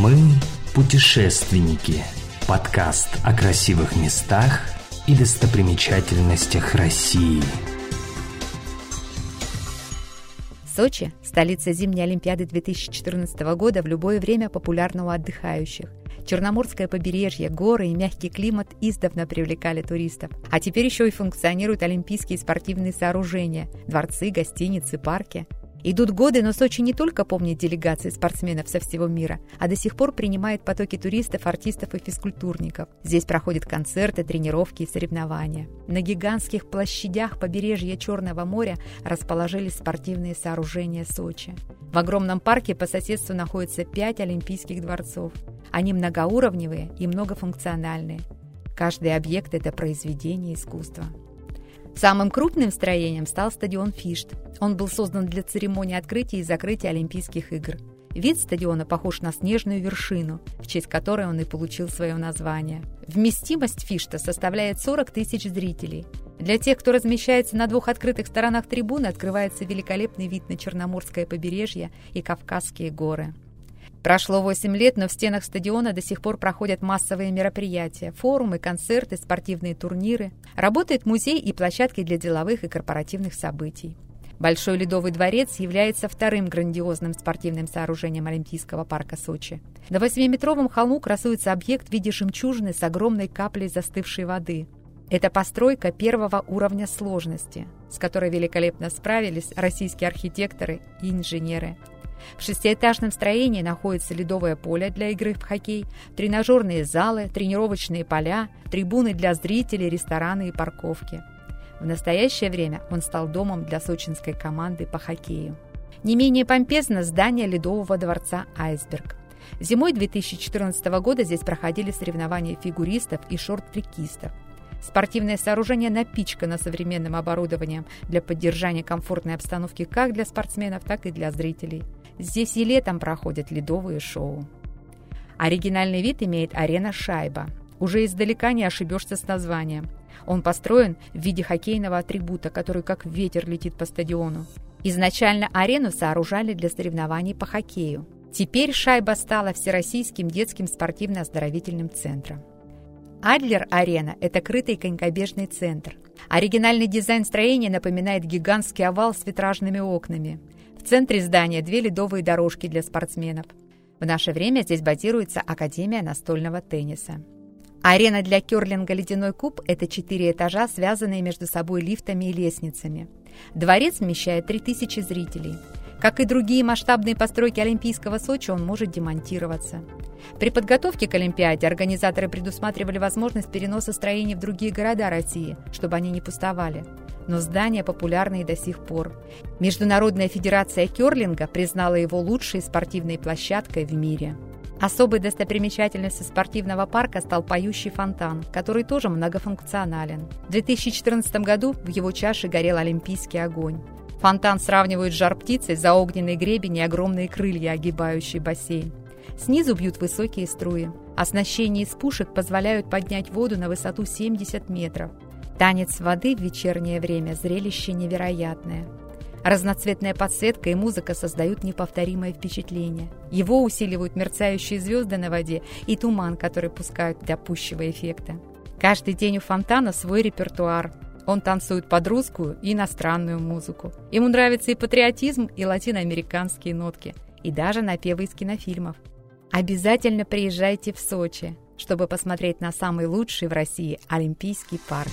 Мы путешественники. Подкаст о красивых местах и достопримечательностях России. Сочи – столица зимней Олимпиады 2014 года в любое время популярна у отдыхающих. Черноморское побережье, горы и мягкий климат издавна привлекали туристов. А теперь еще и функционируют олимпийские спортивные сооружения – дворцы, гостиницы, парки – Идут годы, но Сочи не только помнит делегации спортсменов со всего мира, а до сих пор принимает потоки туристов, артистов и физкультурников. Здесь проходят концерты, тренировки и соревнования. На гигантских площадях побережья Черного моря расположились спортивные сооружения Сочи. В огромном парке по соседству находится пять олимпийских дворцов. Они многоуровневые и многофункциональные. Каждый объект – это произведение искусства. Самым крупным строением стал стадион «Фишт». Он был создан для церемонии открытия и закрытия Олимпийских игр. Вид стадиона похож на снежную вершину, в честь которой он и получил свое название. Вместимость Фишта составляет 40 тысяч зрителей. Для тех, кто размещается на двух открытых сторонах трибуны, открывается великолепный вид на Черноморское побережье и Кавказские горы. Прошло 8 лет, но в стенах стадиона до сих пор проходят массовые мероприятия, форумы, концерты, спортивные турниры. Работает музей и площадки для деловых и корпоративных событий. Большой Ледовый дворец является вторым грандиозным спортивным сооружением Олимпийского парка Сочи. На 8-метровом холму красуется объект в виде жемчужины с огромной каплей застывшей воды. Это постройка первого уровня сложности, с которой великолепно справились российские архитекторы и инженеры. В шестиэтажном строении находится ледовое поле для игры в хоккей, тренажерные залы, тренировочные поля, трибуны для зрителей, рестораны и парковки. В настоящее время он стал домом для сочинской команды по хоккею. Не менее помпезно здание Ледового дворца «Айсберг». Зимой 2014 года здесь проходили соревнования фигуристов и шорт-трекистов. Спортивное сооружение напичкано современным оборудованием для поддержания комфортной обстановки как для спортсменов, так и для зрителей. Здесь и летом проходят ледовые шоу. Оригинальный вид имеет арена «Шайба». Уже издалека не ошибешься с названием. Он построен в виде хоккейного атрибута, который как ветер летит по стадиону. Изначально арену сооружали для соревнований по хоккею. Теперь «Шайба» стала всероссийским детским спортивно-оздоровительным центром. Адлер-арена – это крытый конькобежный центр. Оригинальный дизайн строения напоминает гигантский овал с витражными окнами. В центре здания две ледовые дорожки для спортсменов. В наше время здесь базируется Академия настольного тенниса. Арена для керлинга «Ледяной куб» – это четыре этажа, связанные между собой лифтами и лестницами. Дворец вмещает 3000 зрителей. Как и другие масштабные постройки Олимпийского Сочи, он может демонтироваться. При подготовке к Олимпиаде организаторы предусматривали возможность переноса строений в другие города России, чтобы они не пустовали. Но здание популярно и до сих пор. Международная федерация керлинга признала его лучшей спортивной площадкой в мире. Особой достопримечательностью спортивного парка стал поющий фонтан, который тоже многофункционален. В 2014 году в его чаше горел олимпийский огонь. Фонтан сравнивают с жар-птицей за огненный гребень и огромные крылья, огибающие бассейн. Снизу бьют высокие струи. Оснащение из пушек позволяют поднять воду на высоту 70 метров. Танец воды в вечернее время – зрелище невероятное. Разноцветная подсветка и музыка создают неповторимое впечатление. Его усиливают мерцающие звезды на воде и туман, который пускают для пущего эффекта. Каждый день у фонтана свой репертуар – он танцует под русскую и иностранную музыку. Ему нравится и патриотизм, и латиноамериканские нотки, и даже напевы из кинофильмов. Обязательно приезжайте в Сочи, чтобы посмотреть на самый лучший в России Олимпийский парк.